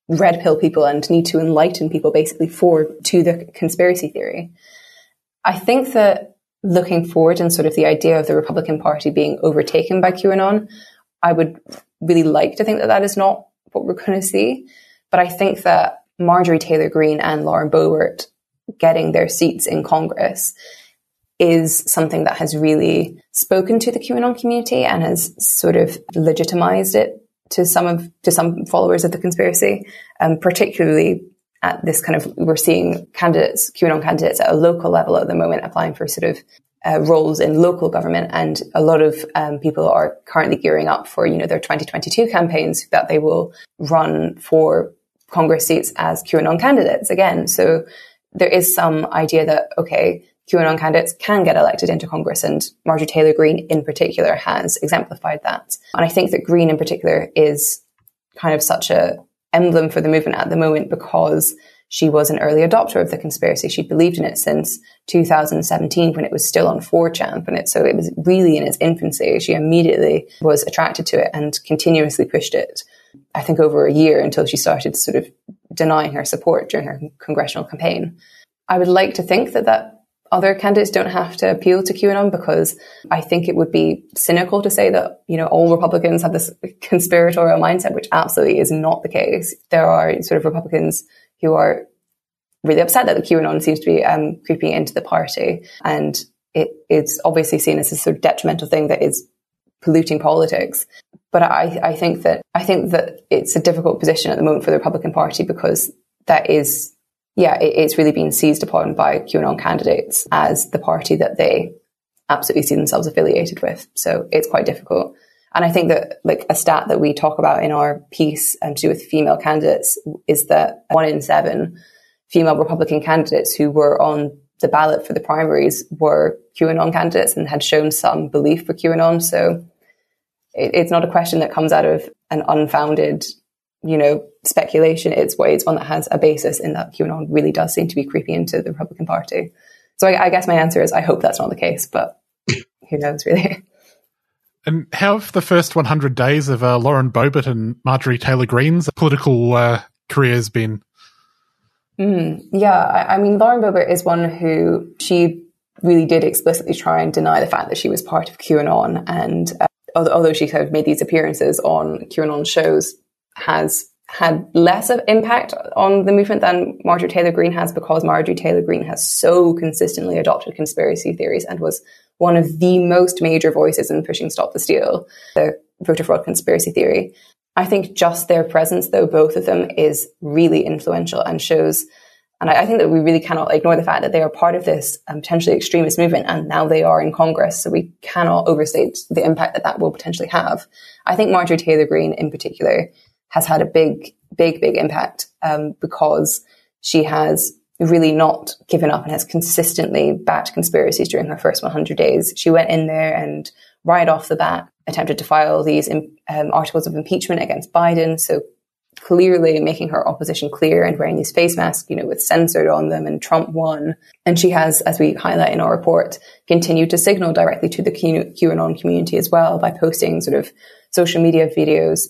red pill people and need to enlighten people basically for to the conspiracy theory. I think that looking forward and sort of the idea of the Republican Party being overtaken by QAnon, I would really like to think that that is not what we're going to see. But I think that Marjorie Taylor Greene and Lauren Boebert getting their seats in Congress is something that has really spoken to the QAnon community and has sort of legitimized it to some of to some followers of the conspiracy, um, particularly at this kind of we're seeing candidates QAnon candidates at a local level at the moment applying for sort of uh, roles in local government, and a lot of um, people are currently gearing up for you know their 2022 campaigns that they will run for Congress seats as QAnon candidates again. So there is some idea that okay, QAnon candidates can get elected into Congress, and Marjorie Taylor Greene in particular has exemplified that. And I think that Greene in particular is kind of such a emblem for the movement at the moment because she was an early adopter of the conspiracy. She believed in it since 2017 when it was still on 4chan. When it, so it was really in its infancy. She immediately was attracted to it and continuously pushed it. I think over a year until she started sort of denying her support during her congressional campaign. I would like to think that that other candidates don't have to appeal to QAnon because I think it would be cynical to say that, you know, all Republicans have this *laughs* conspiratorial mindset, which absolutely is not the case. There are sort of Republicans who are really upset that the QAnon seems to be um, creeping into the party. And it, it's obviously seen as a sort of detrimental thing that is polluting politics. But I, I think that I think that it's a difficult position at the moment for the Republican Party because that is yeah, it, it's really been seized upon by QAnon candidates as the party that they absolutely see themselves affiliated with. So it's quite difficult. And I think that like a stat that we talk about in our piece and to do with female candidates is that one in seven female Republican candidates who were on the ballot for the primaries were QAnon candidates and had shown some belief for QAnon. So it, it's not a question that comes out of an unfounded you know, speculation. It's what it's one that has a basis in that QAnon really does seem to be creeping into the Republican Party. So I, I guess my answer is I hope that's not the case, but *laughs* who knows really. And how have the first 100 days of uh, Lauren Boebert and Marjorie Taylor Greene's political uh, careers been? Mm, yeah, I, I, mean, Lauren Boebert is one who she really did explicitly try and deny the fact that she was part of QAnon. And uh, although she kind of made these appearances on QAnon shows, has had less of impact on the movement than Marjorie Taylor Greene has because Marjorie Taylor Greene has so consistently adopted conspiracy theories and was one of the most major voices in pushing Stop the Steal, the voter fraud conspiracy theory. I think just their presence, though, both of them is really influential and shows. And I, think that we really cannot ignore the fact that they are part of this um, potentially extremist movement and now they are in Congress. So we cannot overstate the impact that that will potentially have. I think Marjorie Taylor Greene in particular has had a big, big, big impact um, because she has really not given up and has consistently backed conspiracies during her first 100 days. She went in there and right off the bat attempted to file these um, articles of impeachment against Biden. So clearly making her opposition clear and wearing these face masks, you know, with censored on them and Trump won. And she has, as we highlight in our report, continued to signal directly to the QAnon community as well by posting sort of social media videos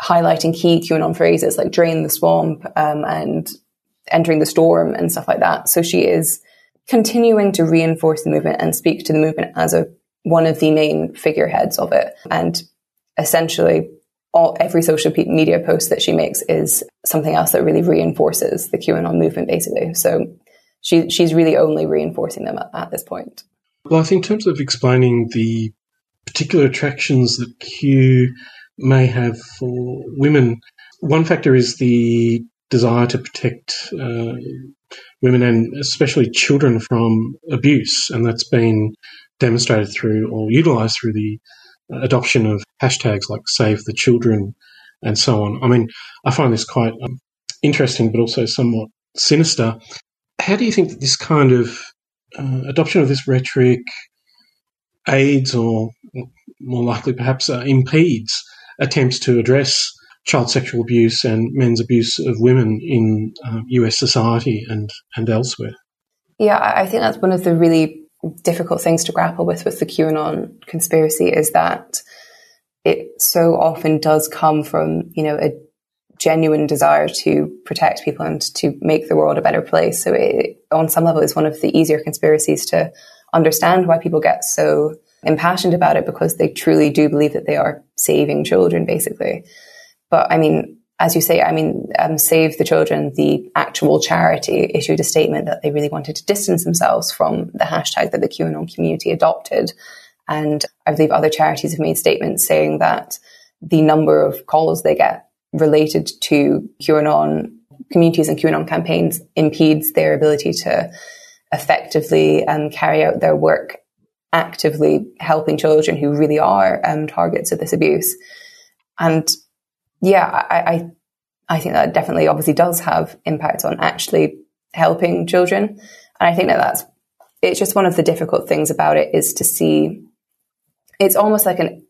highlighting key QAnon phrases like drain the swamp um, and entering the storm and stuff like that. So she is continuing to reinforce the movement and speak to the movement as a one of the main figureheads of it. And essentially, all, every social media post that she makes is something else that really reinforces the QAnon movement, basically. So she, she's really only reinforcing them at, at this point. Well, I think in terms of explaining the particular attractions that Q may have for women. One factor is the desire to protect uh, women and especially children from abuse, and that's been demonstrated through or utilized through the adoption of hashtags like Save the Children and so on. I mean, I find this quite um, interesting, but also somewhat sinister. How do you think that this kind of uh, adoption of this rhetoric aids or more likely perhaps uh, impedes attempts to address child sexual abuse and men's abuse of women in uh, US society and, and elsewhere. Yeah, I think that's one of the really difficult things to grapple with with the QAnon conspiracy is that it so often does come from, you know, a genuine desire to protect people and to make the world a better place. So it, on some level, it's one of the easier conspiracies to understand why people get so impassioned about it because they truly do believe that they are saving children, basically. But I mean, as you say, I mean, um, Save the Children, the actual charity, issued a statement that they really wanted to distance themselves from the hashtag that the QAnon community adopted. And I believe other charities have made statements saying that the number of calls they get related to QAnon communities and QAnon campaigns impedes their ability to effectively um, carry out their work actively helping children who really are um, targets of this abuse. And yeah, I, I, I think that definitely obviously does have impact on actually helping children. And I think that that's, it's just one of the difficult things about it is to see, it's almost like an,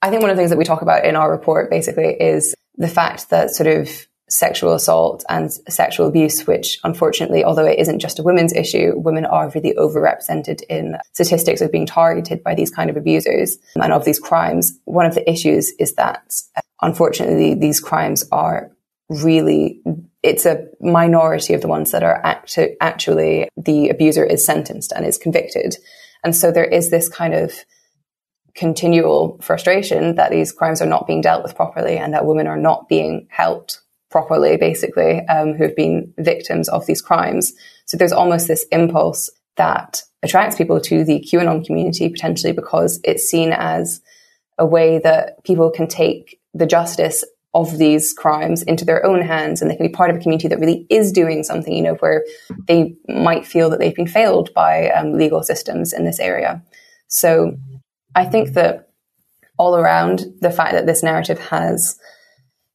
I think one of the things that we talk about in our report basically is the fact that sort of sexual assault and sexual abuse, which unfortunately, although it isn't just a women's issue, women are really overrepresented in statistics of being targeted by these kind of abusers and of these crimes. One of the issues is that uh, unfortunately these crimes are really it's a minority of the ones that are act- actually the abuser is sentenced and is convicted. And so there is this kind of continual frustration that these crimes are not being dealt with properly and that women are not being helped properly, basically, um, who have been victims of these crimes. So there's almost this impulse that attracts people to the QAnon community potentially because it's seen as a way that people can take the justice of these crimes into their own hands and they can be part of a community that really is doing something, you know, where they might feel that they've been failed by um, legal systems in this area. So I think that all around the fact that this narrative has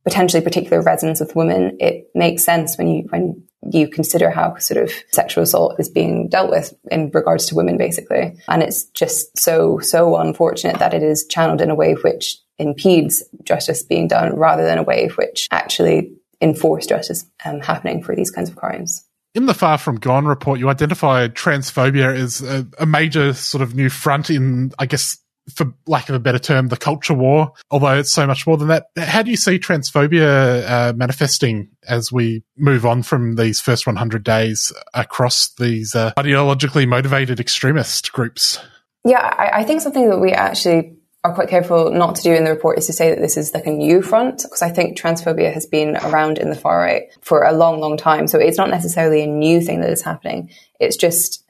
potentially particular resonance with women, it makes sense when you when you consider how sort of sexual assault is being dealt with in regards to women, basically. And it's just so so unfortunate that it is channeled in a way which impedes justice being done, rather than a way which actually enforce justice um, happening for these kinds of crimes. In the Far From Gone report, you identify transphobia as a, a major sort of new front in, I guess, for lack of a better term, the culture war, although it's so much more than that. How do you see transphobia uh, manifesting as we move on from these first 100 days across these uh, ideologically motivated extremist groups? Yeah, I, I, think something that we actually are quite careful not to do in the report is to say that this is like a new front, because I think transphobia has been around in the far right for a long, long time. So it's not necessarily a new thing that is happening. It's just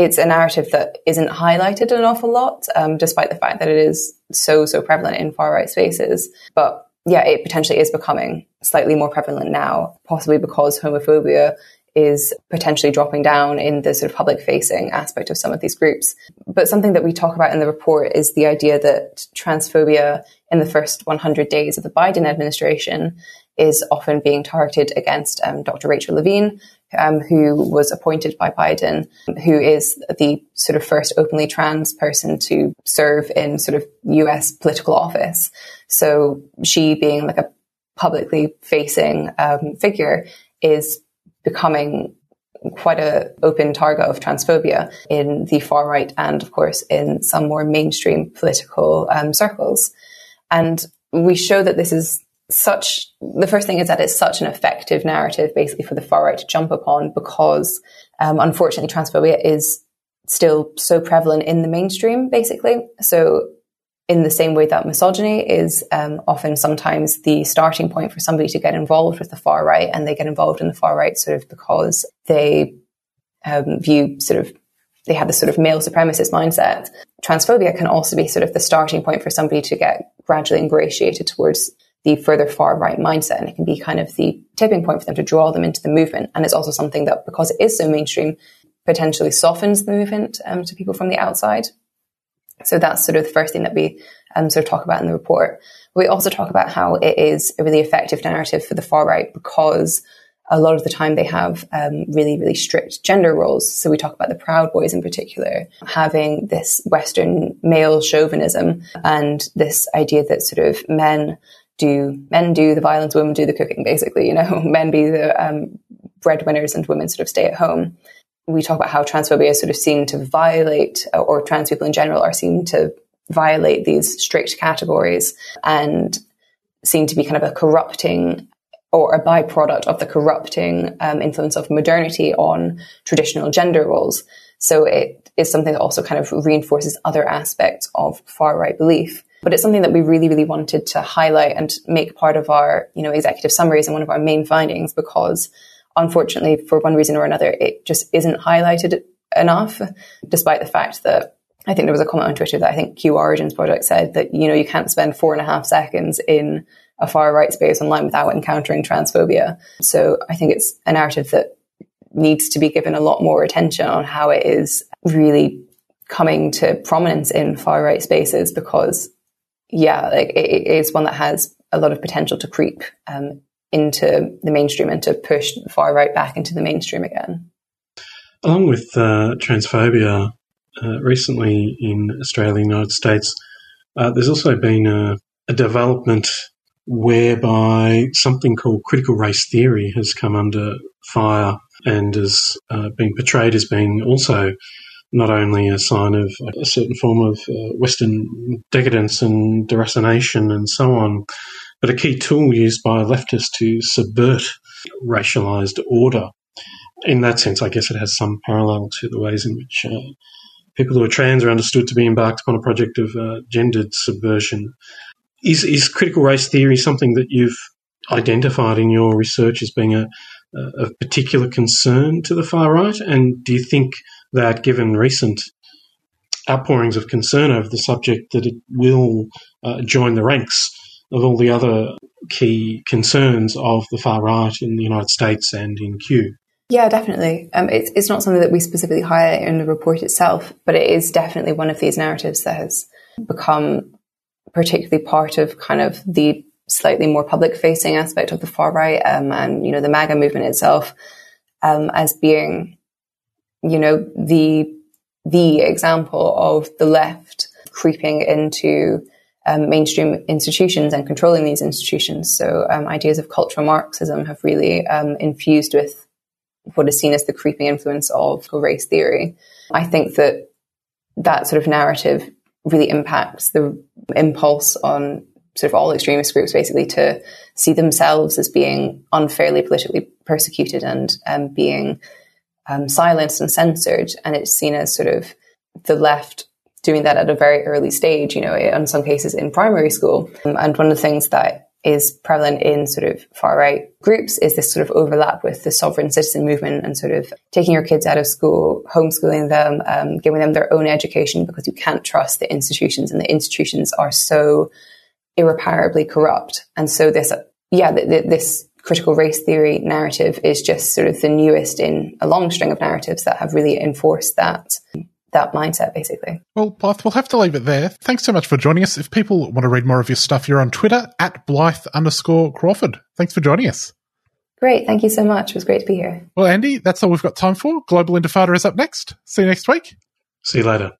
it's a narrative that isn't highlighted an awful lot, um, despite the fact that it is so, so prevalent in far right spaces. But yeah, it potentially is becoming slightly more prevalent now, possibly because homophobia is potentially dropping down in the sort of public facing aspect of some of these groups. But something that we talk about in the report is the idea that transphobia in the first 100 days of the Biden administration is often being targeted against um, Dr. Rachel Levine, um, who was appointed by Biden, who is the sort of first openly trans person to serve in sort of US political office. So she being like a publicly facing um, figure is becoming quite a open target of transphobia in the far right and of course in some more mainstream political um, circles. And we show that this is such the first thing is that it's such an effective narrative basically for the far right to jump upon because um, unfortunately transphobia is still so prevalent in the mainstream basically. So in the same way that misogyny is um, often sometimes the starting point for somebody to get involved with the far right and they get involved in the far right sort of because they um, view sort of they have this sort of male supremacist mindset. Transphobia can also be sort of the starting point for somebody to get gradually ingratiated towards the further far right mindset. And it can be kind of the tipping point for them to draw them into the movement. And it's also something that, because it is so mainstream, potentially softens the movement um, to people from the outside. So that's sort of the first thing that we um, sort of talk about in the report. We also talk about how it is a really effective narrative for the far right because a lot of the time they have um, really, really strict gender roles. So we talk about the Proud Boys in particular, having this Western male chauvinism and this idea that sort of men do men do the violence, women do the cooking, basically, you know, *laughs* men be the um, breadwinners and women sort of stay at home. We talk about how transphobia is sort of seen to violate, or trans people in general are seen to violate these strict categories and seen to be kind of a corrupting or a byproduct of the corrupting um, influence of modernity on traditional gender roles. So it is something that also kind of reinforces other aspects of far right belief. But it's something that we really, really wanted to highlight and make part of our, you know, executive summaries and one of our main findings because unfortunately, for one reason or another, it just isn't highlighted enough, despite the fact that I think there was a comment on Twitter that I think Q Origins project said that, you know, you can't spend four and a half seconds in a far right space online without encountering transphobia. So I think it's a narrative that needs to be given a lot more attention on how it is really coming to prominence in far right spaces because yeah, like it, it is one that has a lot of potential to creep um, into the mainstream and to push far right back into the mainstream again. Along with uh, transphobia, uh, recently in Australia and the United States, uh, there's also been a, a, development whereby something called critical race theory has come under fire and has uh, being portrayed as being also not only a sign of a certain form of uh, Western decadence and deracination and so on, but a key tool used by leftists to subvert racialized order. In that sense, I guess it has some parallel to the ways in which uh, people who are trans are understood to be embarked upon a project of uh, gendered subversion. Is, is critical race theory something that you've identified in your research as being a, of particular concern to the far right? And do you think that, given recent outpourings of concern over the subject, that it will uh, join the ranks of all the other key concerns of the far right in the United States and in Q. Yeah, definitely. Um, it's, it's not something that we specifically highlight in the report itself, but it is definitely one of these narratives that has become particularly part of kind of the slightly more public facing aspect of the far right um, and, you know, the MAGA movement itself um, as being, you know, the, the example of the left creeping into um, mainstream institutions and controlling these institutions. So um, ideas of cultural Marxism have really um, infused with what is seen as the creeping influence of race theory. I think that that sort of narrative really impacts the impulse on sort of all extremist groups basically to see themselves as being unfairly politically persecuted and um, being um, silenced and censored. And it's seen as sort of the left doing that at a very early stage, you know, in some cases in primary school. Um, and one of the things that is prevalent in sort of far right groups is this sort of overlap with the sovereign citizen movement and sort of taking your kids out of school, homeschooling them, um, giving them their own education because you can't trust the institutions and the institutions are so irreparably corrupt. And so this, yeah, this critical race theory narrative is just sort of the newest in a long string of narratives that have really enforced that that mindset, basically. Well, Blyth, we'll have to leave it there. Thanks so much for joining us. If people want to read more of your stuff, you're on Twitter at Blyth underscore Crawford. Thanks for joining us. Great. Thank you so much. It was great to be here. Well, Andy, that's all we've got time for. Global Intifada is up next. See you next week. See you later.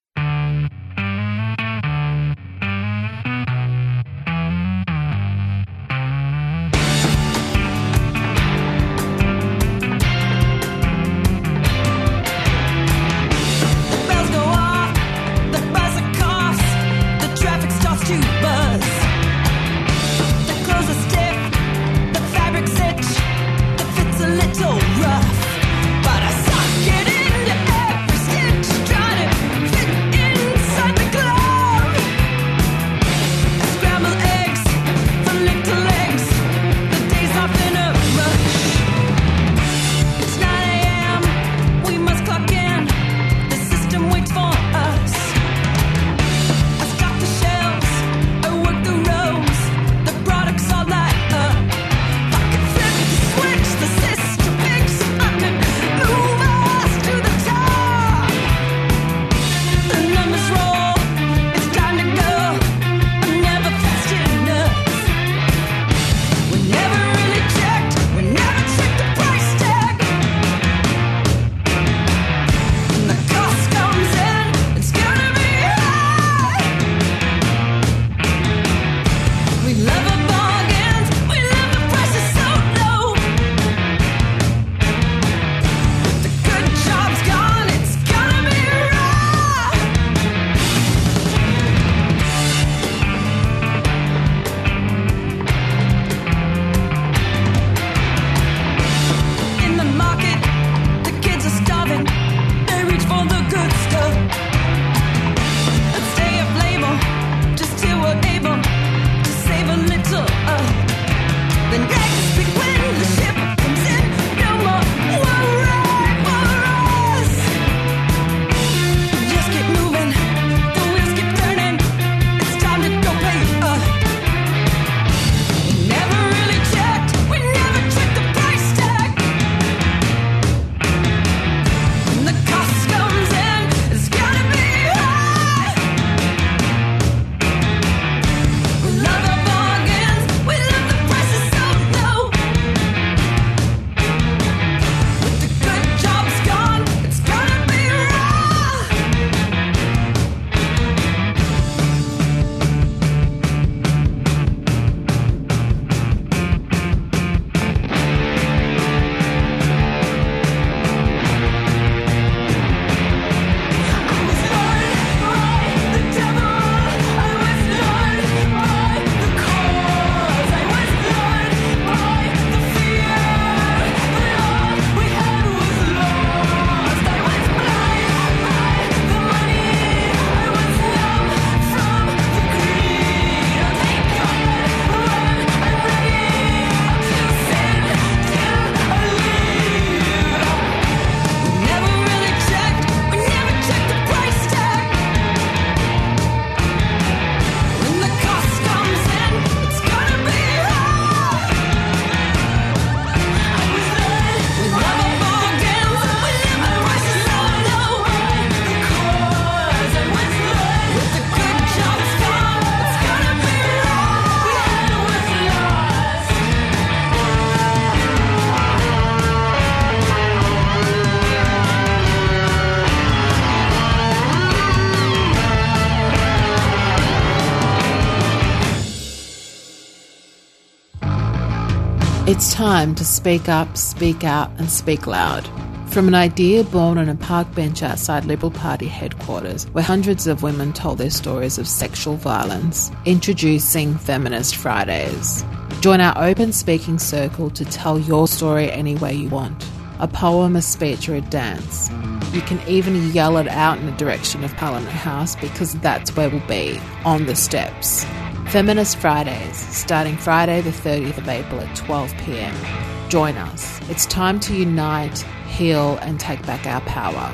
It's time to speak up, speak out, and speak loud. From an idea born on a park bench outside Liberal Party headquarters, where hundreds of women told their stories of sexual violence, introducing Feminist Fridays. Join our open speaking circle to tell your story any way you want a poem, a speech, or a dance. You can even yell it out in the direction of Parliament House because that's where we'll be on the steps. Feminist Fridays, starting Friday, the 30th of April at 12 pm. Join us. It's time to unite, heal, and take back our power.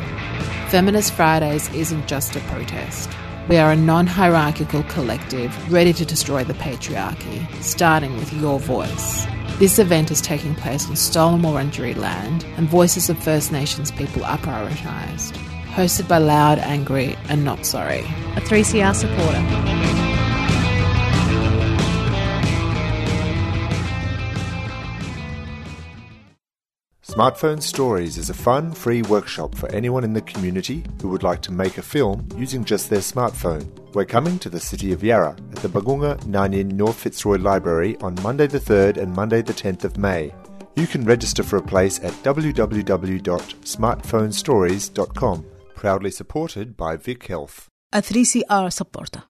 Feminist Fridays isn't just a protest. We are a non hierarchical collective ready to destroy the patriarchy, starting with your voice. This event is taking place on stolen Wurundjeri land, and voices of First Nations people are prioritised. Hosted by Loud, Angry, and Not Sorry. A 3CR supporter. Smartphone Stories is a fun, free workshop for anyone in the community who would like to make a film using just their smartphone. We're coming to the city of Yarra at the Bargoonga Nganjin North Fitzroy Library on Monday the 3rd and Monday the 10th of May. You can register for a place at www.smartphonestories.com. Proudly supported by Vic Health. A 3CR supporter.